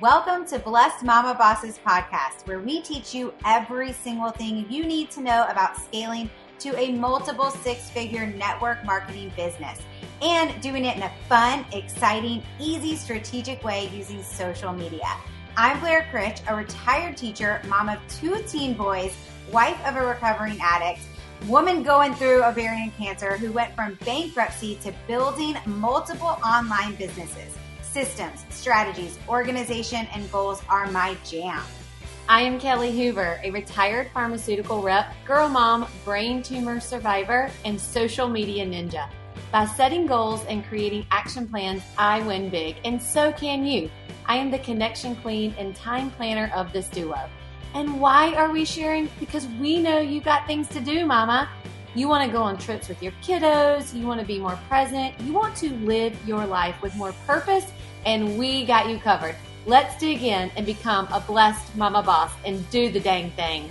Welcome to Blessed Mama Bosses podcast, where we teach you every single thing you need to know about scaling to a multiple six figure network marketing business and doing it in a fun, exciting, easy, strategic way using social media. I'm Blair Critch, a retired teacher, mom of two teen boys, wife of a recovering addict, woman going through ovarian cancer who went from bankruptcy to building multiple online businesses systems, strategies, organization, and goals are my jam. I am Kelly Hoover, a retired pharmaceutical rep, girl mom, brain tumor survivor, and social media ninja. By setting goals and creating action plans, I win big, and so can you. I am the connection queen and time planner of this duo. And why are we sharing? Because we know you got things to do, mama. You want to go on trips with your kiddos, you want to be more present, you want to live your life with more purpose and we got you covered. Let's dig in and become a blessed mama boss and do the dang thing.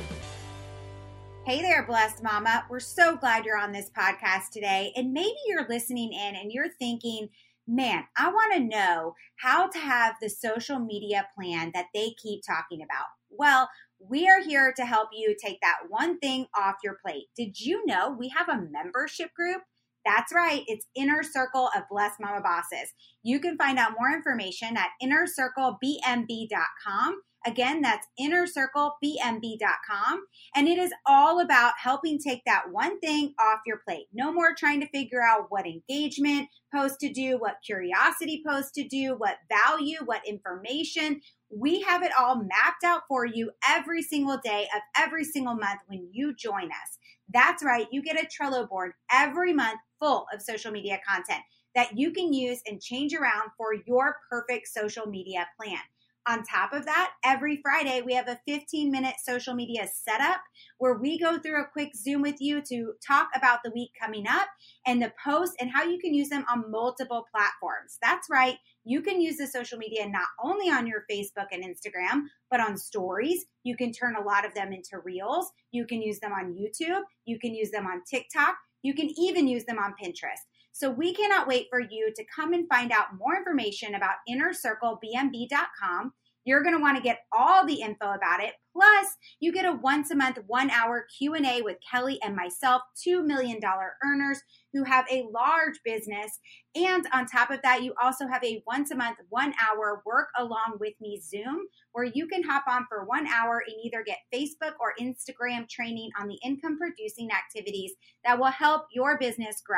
Hey there, blessed mama. We're so glad you're on this podcast today. And maybe you're listening in and you're thinking, man, I want to know how to have the social media plan that they keep talking about. Well, we are here to help you take that one thing off your plate. Did you know we have a membership group? That's right, it's Inner Circle of Blessed Mama Bosses. You can find out more information at innercirclebmb.com. Again, that's innercirclebmb.com. And it is all about helping take that one thing off your plate. No more trying to figure out what engagement post to do, what curiosity post to do, what value, what information. We have it all mapped out for you every single day of every single month when you join us. That's right, you get a Trello board every month full of social media content that you can use and change around for your perfect social media plan. On top of that, every Friday we have a 15 minute social media setup where we go through a quick Zoom with you to talk about the week coming up and the posts and how you can use them on multiple platforms. That's right, you can use the social media not only on your Facebook and Instagram, but on stories. You can turn a lot of them into reels. You can use them on YouTube. You can use them on TikTok. You can even use them on Pinterest. So we cannot wait for you to come and find out more information about innercirclebmb.com. You're going to want to get all the info about it. Plus, you get a once a month, one hour Q&A with Kelly and myself, $2 million earners who have a large business. And on top of that, you also have a once a month, one hour work along with me Zoom, where you can hop on for one hour and either get Facebook or Instagram training on the income producing activities that will help your business grow.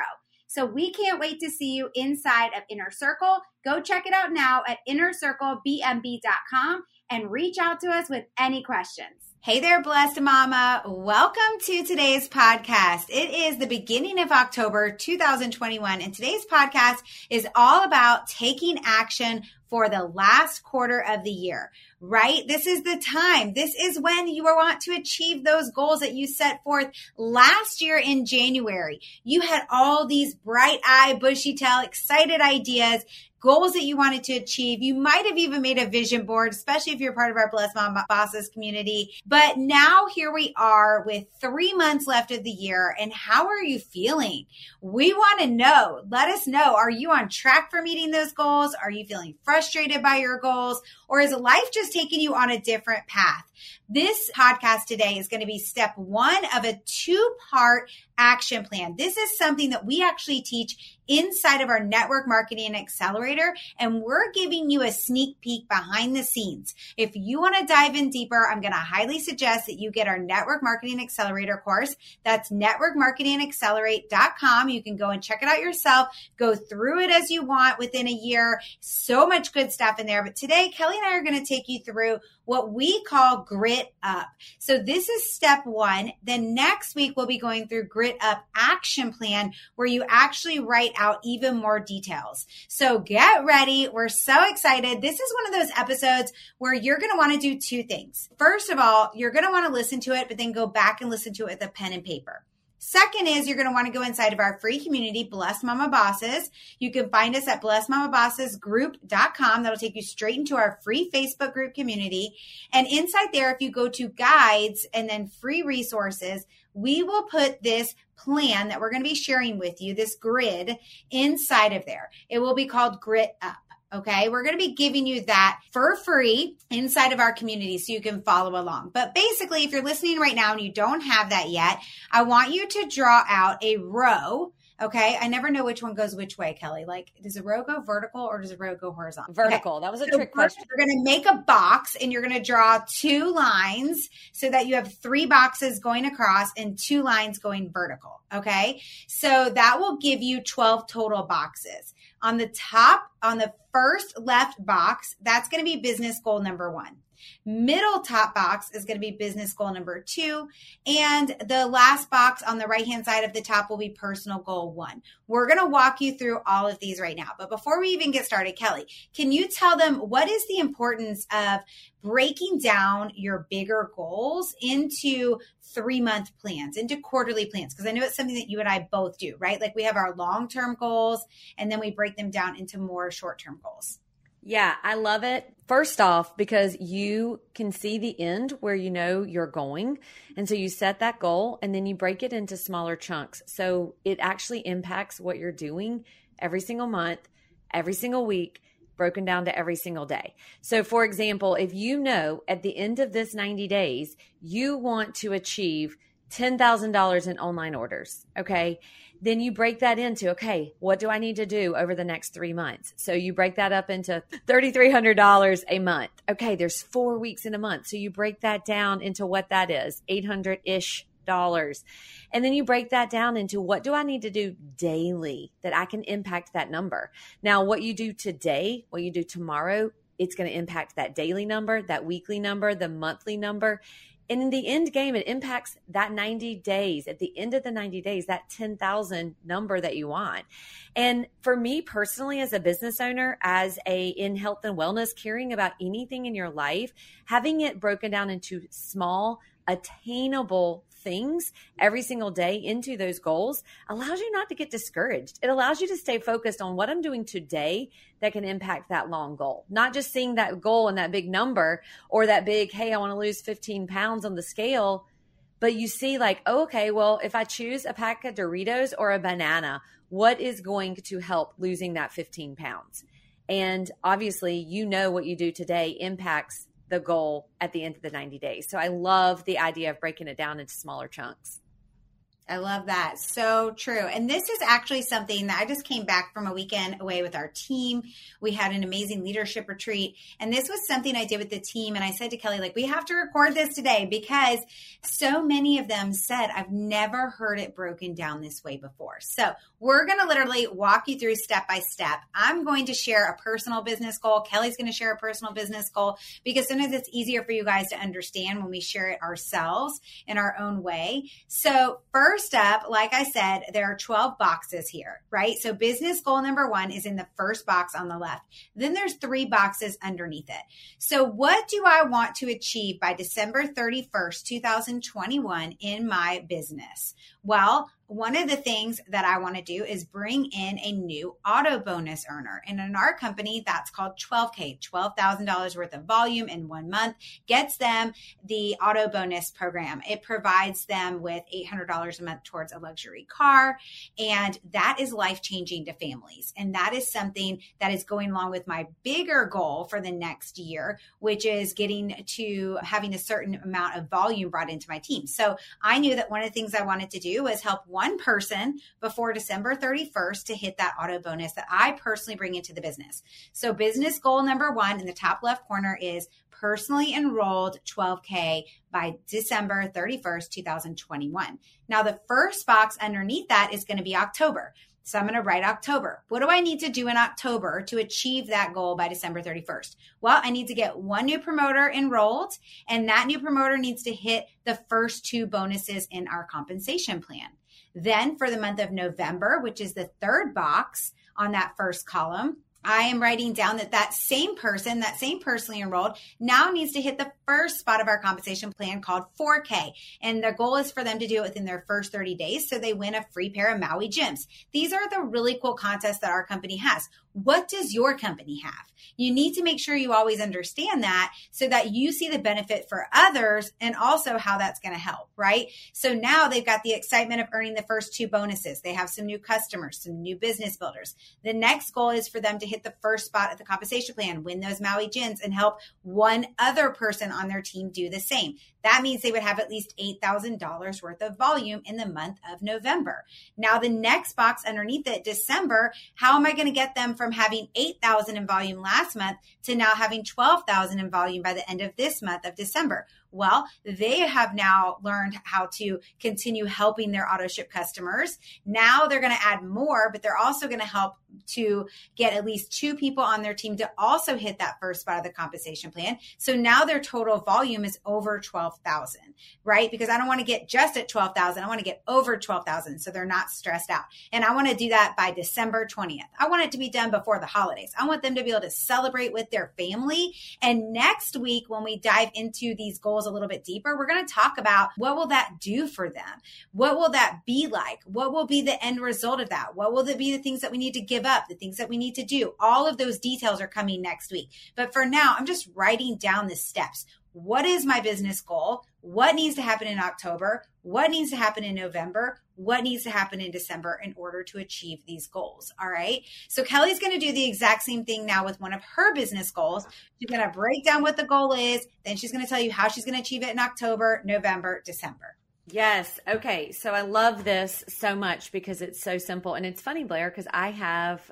So we can't wait to see you inside of Inner Circle. Go check it out now at innercirclebmb.com and reach out to us with any questions. Hey there, blessed mama. Welcome to today's podcast. It is the beginning of October 2021, and today's podcast is all about taking action for the last quarter of the year, right? This is the time. This is when you want to achieve those goals that you set forth last year in January. You had all these bright eye, bushy tail, excited ideas goals that you wanted to achieve. You might have even made a vision board, especially if you're part of our Blessed Mom Bosses community. But now here we are with three months left of the year. And how are you feeling? We want to know. Let us know. Are you on track for meeting those goals? Are you feeling frustrated by your goals? Or is life just taking you on a different path? This podcast today is going to be step one of a two part action plan. This is something that we actually teach inside of our network marketing accelerator, and we're giving you a sneak peek behind the scenes. If you want to dive in deeper, I'm going to highly suggest that you get our network marketing accelerator course. That's networkmarketingaccelerate.com. You can go and check it out yourself, go through it as you want within a year. So much good stuff in there. But today, Kelly and I are going to take you through what we call grit up. So this is step one. Then next week, we'll be going through grit up action plan where you actually write out even more details. So get ready. We're so excited. This is one of those episodes where you're going to want to do two things. First of all, you're going to want to listen to it, but then go back and listen to it with a pen and paper. Second is you're going to want to go inside of our free community, Blessed Mama Bosses. You can find us at blessedmamabossesgroup.com. That'll take you straight into our free Facebook group community. And inside there, if you go to guides and then free resources, we will put this plan that we're going to be sharing with you, this grid inside of there. It will be called Grit Up. Okay. We're going to be giving you that for free inside of our community so you can follow along. But basically, if you're listening right now and you don't have that yet, I want you to draw out a row Okay. I never know which one goes which way, Kelly. Like, does a row go vertical or does a row go horizontal? Vertical. Okay. That was a so trick question. You're going to make a box and you're going to draw two lines so that you have three boxes going across and two lines going vertical. Okay. So that will give you 12 total boxes. On the top, on the first left box, that's going to be business goal number one. Middle top box is going to be business goal number two. And the last box on the right hand side of the top will be personal goal one. We're going to walk you through all of these right now. But before we even get started, Kelly, can you tell them what is the importance of breaking down your bigger goals into three month plans, into quarterly plans? Because I know it's something that you and I both do, right? Like we have our long term goals and then we break them down into more short term goals. Yeah, I love it. First off, because you can see the end where you know you're going. And so you set that goal and then you break it into smaller chunks. So it actually impacts what you're doing every single month, every single week, broken down to every single day. So, for example, if you know at the end of this 90 days, you want to achieve $10,000 in online orders, okay? then you break that into okay what do i need to do over the next three months? So you break that up into $3300 a month okay? There's four weeks in a month. So you break that down into what that is 800-ish dollars. And then you break that down into what do i need to do daily that i can impact that number? Now what you do today what you do tomorrow it's going to impact that daily number that weekly number the monthly number and in the end game, it impacts that 90 days. At the end of the 90 days, that 10,000 number that you want. And for me personally, as a business owner, as a in health and wellness, caring about anything in your life, having it broken down into small, attainable things every single day into those goals allows you not to get discouraged. It allows you to stay focused on what I'm doing today that can impact that long goal, not just seeing that goal and that big number or that big, hey, I want to lose 15 pounds on the scale. But you see, like, oh, okay, well, if I choose a pack of Doritos or a banana, what is going to help losing that 15 pounds? And obviously, you know what you do today impacts the goal at the end of the 90 days. So I love the idea of breaking it down into smaller chunks. I love that. So true. And this is actually something that I just came back from a weekend away with our team. We had an amazing leadership retreat. And this was something I did with the team. And I said to Kelly, like, we have to record this today because so many of them said, I've never heard it broken down this way before. So we're going to literally walk you through step by step. I'm going to share a personal business goal. Kelly's going to share a personal business goal because sometimes it's easier for you guys to understand when we share it ourselves in our own way. So first, first up, like I said, there are 12 boxes here, right? So business goal number one is in the first box on the left. Then there's three boxes underneath it. So what do I want to achieve by December 31st, 2021 in my business? Well, one of the things that I want to do is bring in a new auto bonus earner. And in our company, that's called 12K, $12,000 worth of volume in one month, gets them the auto bonus program. It provides them with $800 a month towards a luxury car. And that is life changing to families. And that is something that is going along with my bigger goal for the next year, which is getting to having a certain amount of volume brought into my team. So I knew that one of the things I wanted to do was help one one person before December 31st to hit that auto bonus that I personally bring into the business. So, business goal number one in the top left corner is personally enrolled 12K by December 31st, 2021. Now, the first box underneath that is going to be October. So I'm going to write October. What do I need to do in October to achieve that goal by December 31st? Well, I need to get one new promoter enrolled, and that new promoter needs to hit the first two bonuses in our compensation plan. Then for the month of November, which is the third box on that first column, I am writing down that that same person, that same personally enrolled, now needs to hit the first spot of our compensation plan called 4K. And the goal is for them to do it within their first 30 days so they win a free pair of Maui Jims. These are the really cool contests that our company has. What does your company have? You need to make sure you always understand that so that you see the benefit for others and also how that's going to help, right? So now they've got the excitement of earning the first two bonuses. They have some new customers, some new business builders. The next goal is for them to hit the first spot at the compensation plan, win those Maui Jims, and help one other person on their team do the same. That means they would have at least $8,000 worth of volume in the month of November. Now, the next box underneath it, December, how am I going to get them from having 8,000 in volume last month to now having 12,000 in volume by the end of this month of December? Well, they have now learned how to continue helping their auto ship customers. Now they're going to add more, but they're also going to help to get at least two people on their team to also hit that first spot of the compensation plan. So now their total volume is over 12,000, right? Because I don't want to get just at 12,000. I want to get over 12,000 so they're not stressed out. And I want to do that by December 20th. I want it to be done before the holidays. I want them to be able to celebrate with their family. And next week, when we dive into these goals a little bit deeper, we're going to talk about what will that do for them? What will that be like? What will be the end result of that? What will it be the things that we need to give up, the things that we need to do? All of those details are coming next week. But for now, I'm just writing down the steps. What is my business goal? What needs to happen in October? What needs to happen in November? What needs to happen in December in order to achieve these goals? All right. So Kelly's going to do the exact same thing now with one of her business goals. She's going to break down what the goal is. Then she's going to tell you how she's going to achieve it in October, November, December. Yes. Okay. So I love this so much because it's so simple. And it's funny, Blair, because I have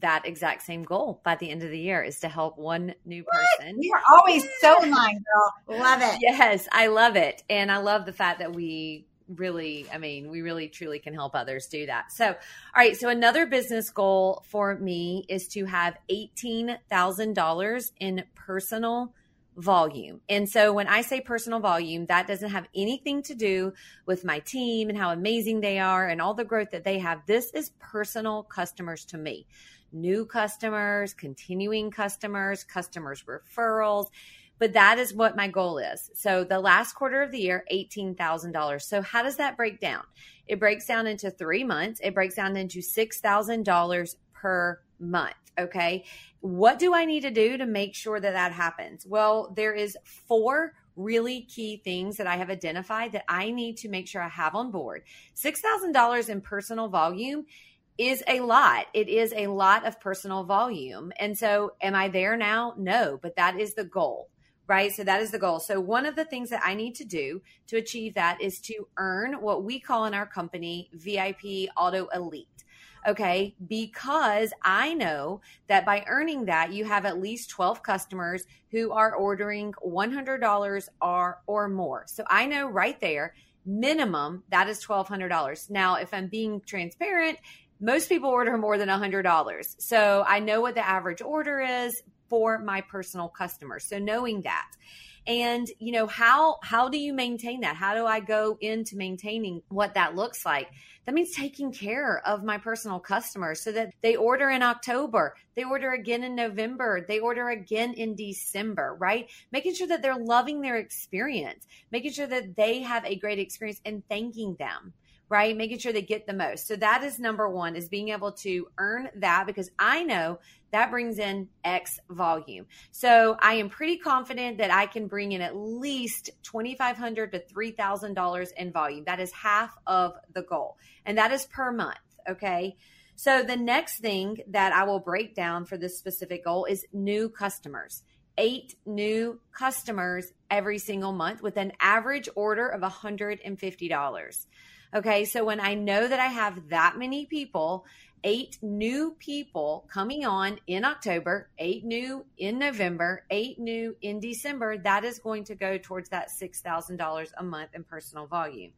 that exact same goal by the end of the year is to help one new person. You're always so in line, girl. Love it. Yes, I love it. And I love the fact that we really, I mean, we really truly can help others do that. So, all right. So, another business goal for me is to have $18,000 in personal volume. And so when I say personal volume, that doesn't have anything to do with my team and how amazing they are and all the growth that they have. This is personal customers to me new customers, continuing customers, customers referrals. But that is what my goal is. So the last quarter of the year, $18,000. So how does that break down? It breaks down into three months. It breaks down into $6,000 per month. Okay. What do I need to do to make sure that that happens? Well, there is four really key things that I have identified that I need to make sure I have on board. $6,000 in personal volume is a lot. It is a lot of personal volume. And so, am I there now? No, but that is the goal, right? So, that is the goal. So, one of the things that I need to do to achieve that is to earn what we call in our company VIP Auto Elite. Okay, because I know that by earning that, you have at least 12 customers who are ordering $100 or, or more. So I know right there minimum that is $1200 now if i'm being transparent most people order more than $100. So I know what the average order is for my personal customers. So knowing that and you know how how do you maintain that? How do i go into maintaining what that looks like? That means taking care of my personal customers so that they order in october they order again in november they order again in december right? Making sure that they're loving their experience making sure that they have a great experience and thanking them right? Making sure they get the most. So that is number one is being able to earn that because I know that brings in X volume. So I am pretty confident that I can bring in at least 2,500 to $3,000 in volume. That is half of the goal. And that is per month. Okay. So the next thing that I will break down for this specific goal is new customers eight new customers every single month with an average order of $150. Okay, so when I know that I have that many people, eight new people coming on in October, eight new in November, eight new in December, that is going to go towards that $6,000 a month in personal volume.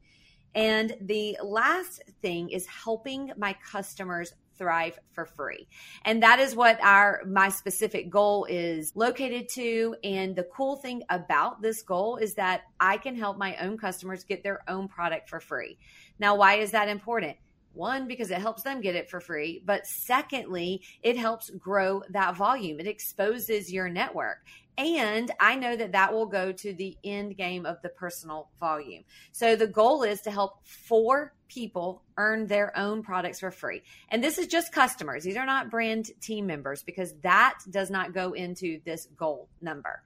And the last thing is helping my customers thrive for free. And that is what our my specific goal is located to and the cool thing about this goal is that I can help my own customers get their own product for free. Now, why is that important? One, because it helps them get it for free. But secondly, it helps grow that volume. It exposes your network. And I know that that will go to the end game of the personal volume. So the goal is to help four people earn their own products for free. And this is just customers. These are not brand team members because that does not go into this goal number.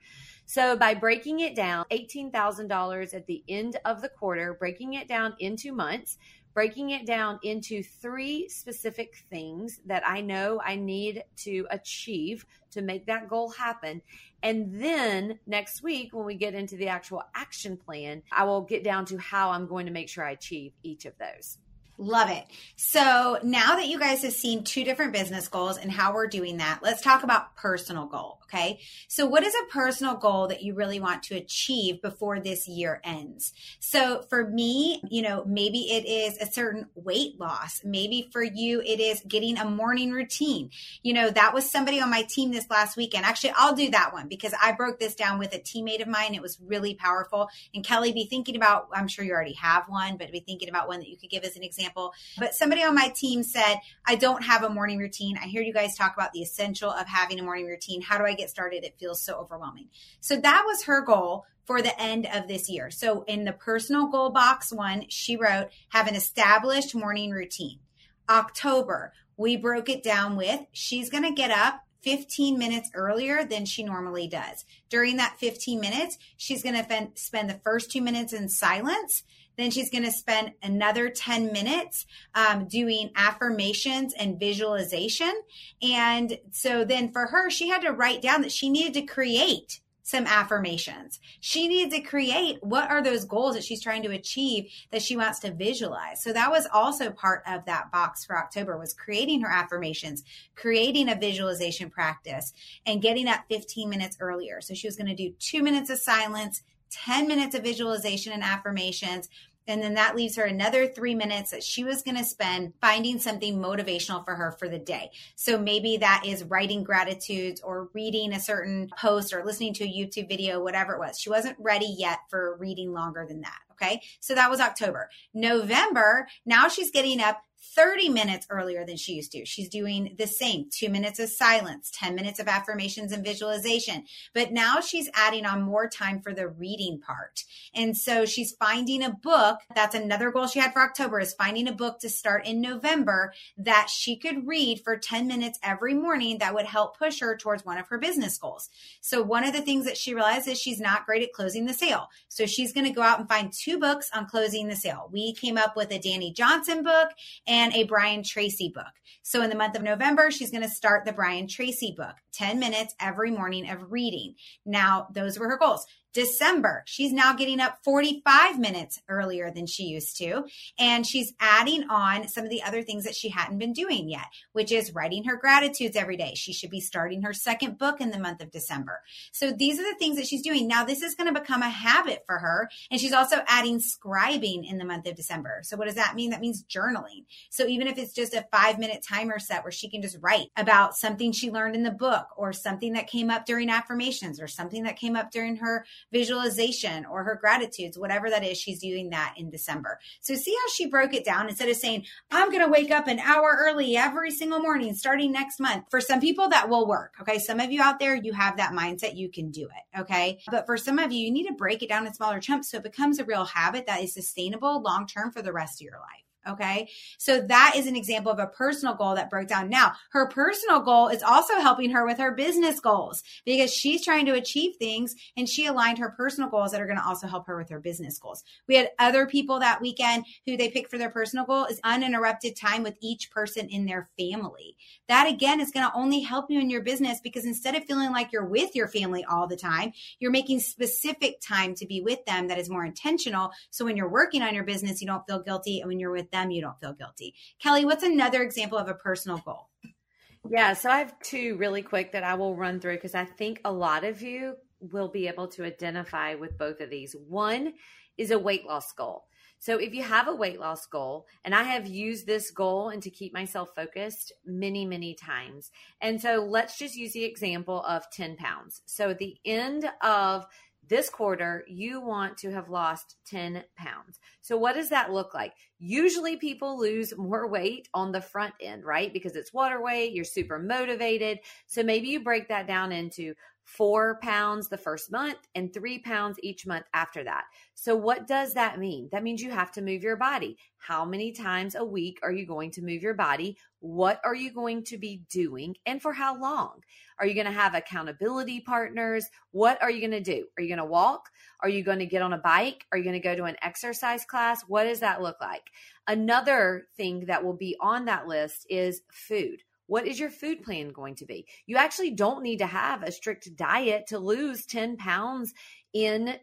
So by breaking it down, $18,000 at the end of the quarter, breaking it down into months, breaking it down into three specific things that I know I need to achieve to make that goal happen. And then next week, when we get into the actual action plan, I will get down to how I'm going to make sure I achieve each of those. Love it. So now that you guys have seen two different business goals and how we're doing that, let's talk about personal goal. Okay. So what is a personal goal that you really want to achieve before this year ends? So for me, you know, maybe it is a certain weight loss. Maybe for you, it is getting a morning routine. You know, that was somebody on my team this last weekend. Actually, I'll do that one because I broke this down with a teammate of mine. It was really powerful. And Kelly, be thinking about, I'm sure you already have one, but be thinking about one that you could give as an example. But somebody on my team said, I don't have a morning routine. I hear you guys talk about the essential of having a morning routine. How do I get started, it feels so overwhelming. So that was her goal for the end of this year. So in the personal goal box one, she wrote, have an established morning routine. October, we broke it down with she's going to get up 15 minutes earlier than she normally does. During that 15 minutes, she's going to spend the first two minutes in silence. Then she's going to spend another 10 minutes um, doing affirmations and visualization. And so then for her, she had to write down that she needed to create some affirmations. She needs to create what are those goals that she's trying to achieve that she wants to visualize. So that was also part of that box for October was creating her affirmations, creating a visualization practice and getting up 15 minutes earlier. So she was going to do 2 minutes of silence, 10 minutes of visualization and affirmations and then that leaves her another three minutes that she was going to spend finding something motivational for her for the day. So maybe that is writing gratitudes or reading a certain post or listening to a YouTube video, whatever it was. She wasn't ready yet for reading longer than that. Okay. So that was October. November, now she's getting up 30 minutes earlier than she used to. She's doing the same two minutes of silence, 10 minutes of affirmations and visualization. But now she's adding on more time for the reading part. And so she's finding a book. That's another goal she had for October is finding a book to start in November that she could read for 10 minutes every morning that would help push her towards one of her business goals. So one of the things that she realized is she's not great at closing the sale. So she's going to go out and find two books on closing the sale. We came up with a Danny Johnson book and a Brian Tracy book. So in the month of November, she's going to start the Brian Tracy book, 10 minutes every morning of reading. Now, those were her goals. December, she's now getting up 45 minutes earlier than she used to. And she's adding on some of the other things that she hadn't been doing yet, which is writing her gratitudes every day. She should be starting her second book in the month of December. So these are the things that she's doing. Now, this is going to become a habit for her. And she's also adding scribing in the month of December. So what does that mean? That means journaling. So even if it's just a five minute timer set where she can just write about something she learned in the book or something that came up during affirmations or something that came up during her visualization or her gratitudes, whatever that is, she's doing that in December. So see how she broke it down instead of saying, I'm going to wake up an hour early every single morning starting next month. For some people, that will work. Okay. Some of you out there, you have that mindset, you can do it. Okay. But for some of you, you need to break it down in smaller chunks so it becomes a real habit that is sustainable long term for the rest of your life. Okay. So that is an example of a personal goal that broke down. Now, her personal goal is also helping her with her business goals because she's trying to achieve things and she aligned her personal goals that are going to also help her with her business goals. We had other people that weekend who they picked for their personal goal is uninterrupted time with each person in their family. That again is going to only help you in your business because instead of feeling like you're with your family all the time, you're making specific time to be with them that is more intentional. So when you're working on your business, you don't feel guilty. And when you're with them, you don't feel guilty. Kelly, what's another example of a personal goal? Yeah, so I have two really quick that I will run through because I think a lot of you will be able to identify with both of these. One is a weight loss goal. So if you have a weight loss goal, and I have used this goal and to keep myself focused many, many times. And so let's just use the example of 10 pounds. So at the end of this quarter you want to have lost 10 pounds. So, what does that look like? Usually, people lose more weight on the front end, right? Because it's water weight, you're super motivated. So, maybe you break that down into four pounds the first month and three pounds each month after that. So, what does that mean? That means you have to move your body. How many times a week are you going to move your body? What are you going to be doing and for how long? Are you going to have accountability partners? What are you going to do? Are you going to walk? Are you going to get on a bike? Are you going to go to an exercise class? What does that look like? Another thing that will be on that list is food. What is your food plan going to be? You actually don't need to have a strict diet to lose 10 pounds in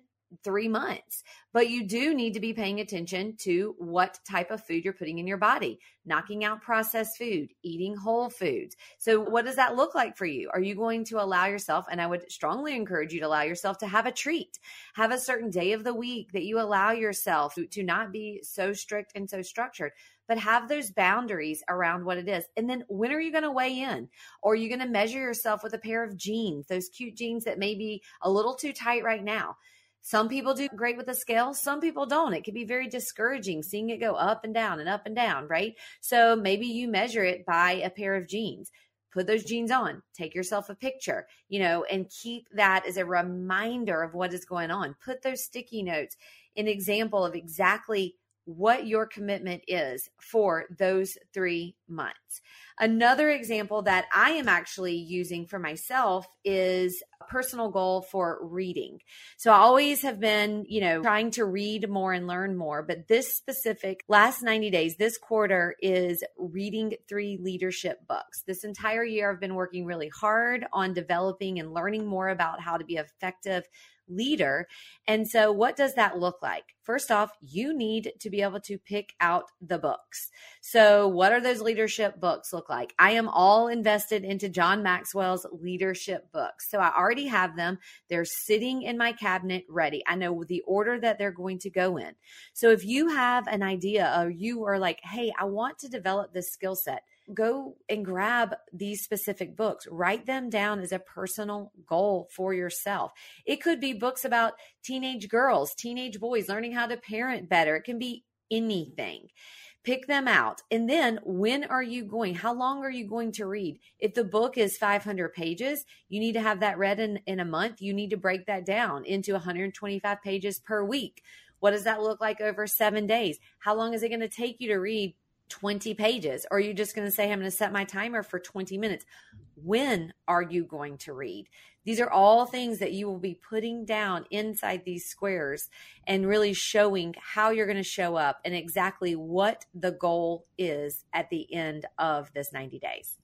three months. But you do need to be paying attention to what type of food you're putting in your body, knocking out processed food, eating whole foods. So, what does that look like for you? Are you going to allow yourself, and I would strongly encourage you to allow yourself to have a treat, have a certain day of the week that you allow yourself to not be so strict and so structured but have those boundaries around what it is. And then when are you going to weigh in? Or are you going to measure yourself with a pair of jeans, those cute jeans that may be a little too tight right now? Some people do great with the scale, some people don't. It can be very discouraging seeing it go up and down and up and down, right? So maybe you measure it by a pair of jeans. Put those jeans on, take yourself a picture, you know, and keep that as a reminder of what is going on. Put those sticky notes, an example of exactly what your commitment is for those three months. Another example that I am actually using for myself is a personal goal for reading. So I always have been, you know, trying to read more and learn more, but this specific last 90 days, this quarter is reading three leadership books. This entire year I've been working really hard on developing and learning more about how to be effective leader. And so, what does that look like? First off, you need to be able to pick out the books. So, what are those leadership books look like? I am all invested into John Maxwell's leadership books. So, I already have them. They're sitting in my cabinet ready. I know the order that they're going to go in. So, if you have an idea or you are like, hey, I want to develop this skill set, go and grab these specific books. Write them down as a personal goal for yourself. It could be books about teenage girls, teenage boys, learning how to parent better. It can be anything. Pick them out. And then when are you going? How long are you going to read? If the book is 500 pages, you need to have that read in, in a month. You need to break that down into 125 pages per week. What does that look like over seven days? How long is it going to take you to read 20 pages? Or are you just going to say, I'm going to set my timer for 20 minutes? When are you going to read? These are all things that you will be putting down inside these squares and really showing how you're going to show up and exactly what the goal is at the end of this 90 days.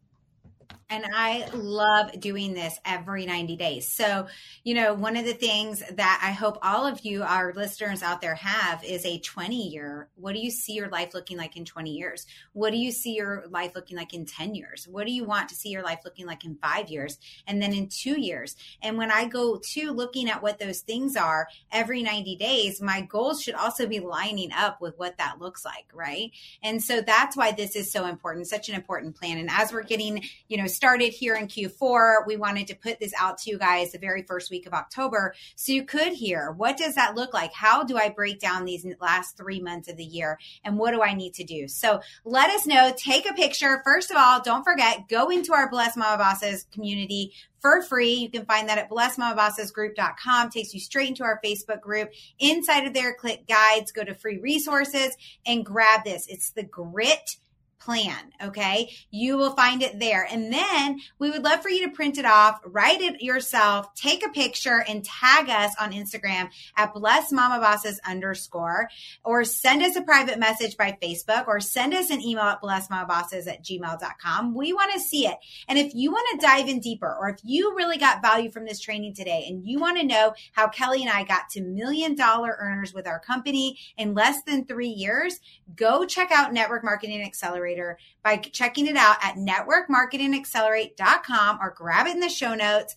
And I love doing this every 90 days. So, you know, one of the things that I hope all of you, our listeners out there, have is a 20 year. What do you see your life looking like in 20 years? What do you see your life looking like in 10 years? What do you want to see your life looking like in five years? And then in two years? And when I go to looking at what those things are every 90 days, my goals should also be lining up with what that looks like, right? And so that's why this is so important, such an important plan. And as we're getting, you know, started here in Q4. We wanted to put this out to you guys the very first week of October so you could hear what does that look like? How do I break down these last three months of the year? And what do I need to do? So let us know. Take a picture. First of all, don't forget, go into our Bless Mama Bosses community for free. You can find that at blessmamabossesgroup.com. Takes you straight into our Facebook group. Inside of there, click guides, go to free resources and grab this. It's the grit plan. Okay. You will find it there. And then we would love for you to print it off, write it yourself, take a picture and tag us on Instagram at bless mama bosses underscore, or send us a private message by Facebook or send us an email at blessmamabosses at gmail.com. We want to see it. And if you want to dive in deeper, or if you really got value from this training today and you want to know how Kelly and I got to million dollar earners with our company in less than three years, go check out Network Marketing Accelerator Accelerator by checking it out at networkmarketingaccelerate.com or grab it in the show notes.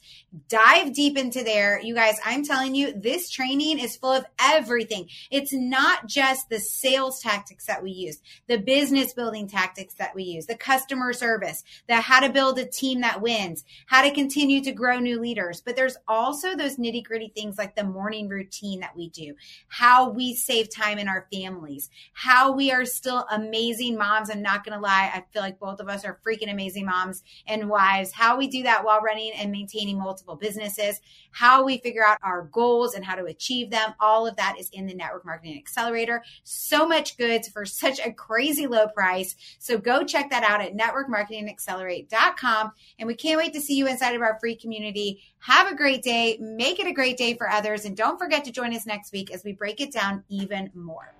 Dive deep into there. You guys, I'm telling you, this training is full of everything. It's not just the sales tactics that we use, the business building tactics that we use, the customer service, the how to build a team that wins, how to continue to grow new leaders. But there's also those nitty gritty things like the morning routine that we do, how we save time in our families, how we are still amazing moms. I'm not going to lie. I feel like both of us are freaking amazing moms and wives, how we do that while running and maintaining multiple businesses, how we figure out our goals and how to achieve them. All of that is in the Network Marketing Accelerator. So much goods for such a crazy low price. So go check that out at networkmarketingaccelerate.com. And we can't wait to see you inside of our free community. Have a great day. Make it a great day for others. And don't forget to join us next week as we break it down even more.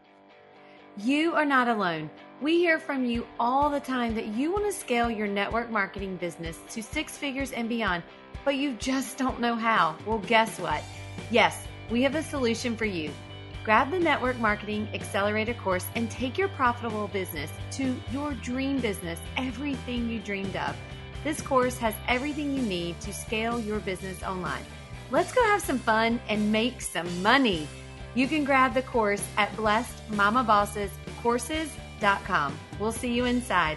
You are not alone. We hear from you all the time that you want to scale your network marketing business to six figures and beyond, but you just don't know how. Well, guess what? Yes, we have a solution for you. Grab the Network Marketing Accelerator course and take your profitable business to your dream business, everything you dreamed of. This course has everything you need to scale your business online. Let's go have some fun and make some money. You can grab the course at blessedmamabossescourses.com. We'll see you inside.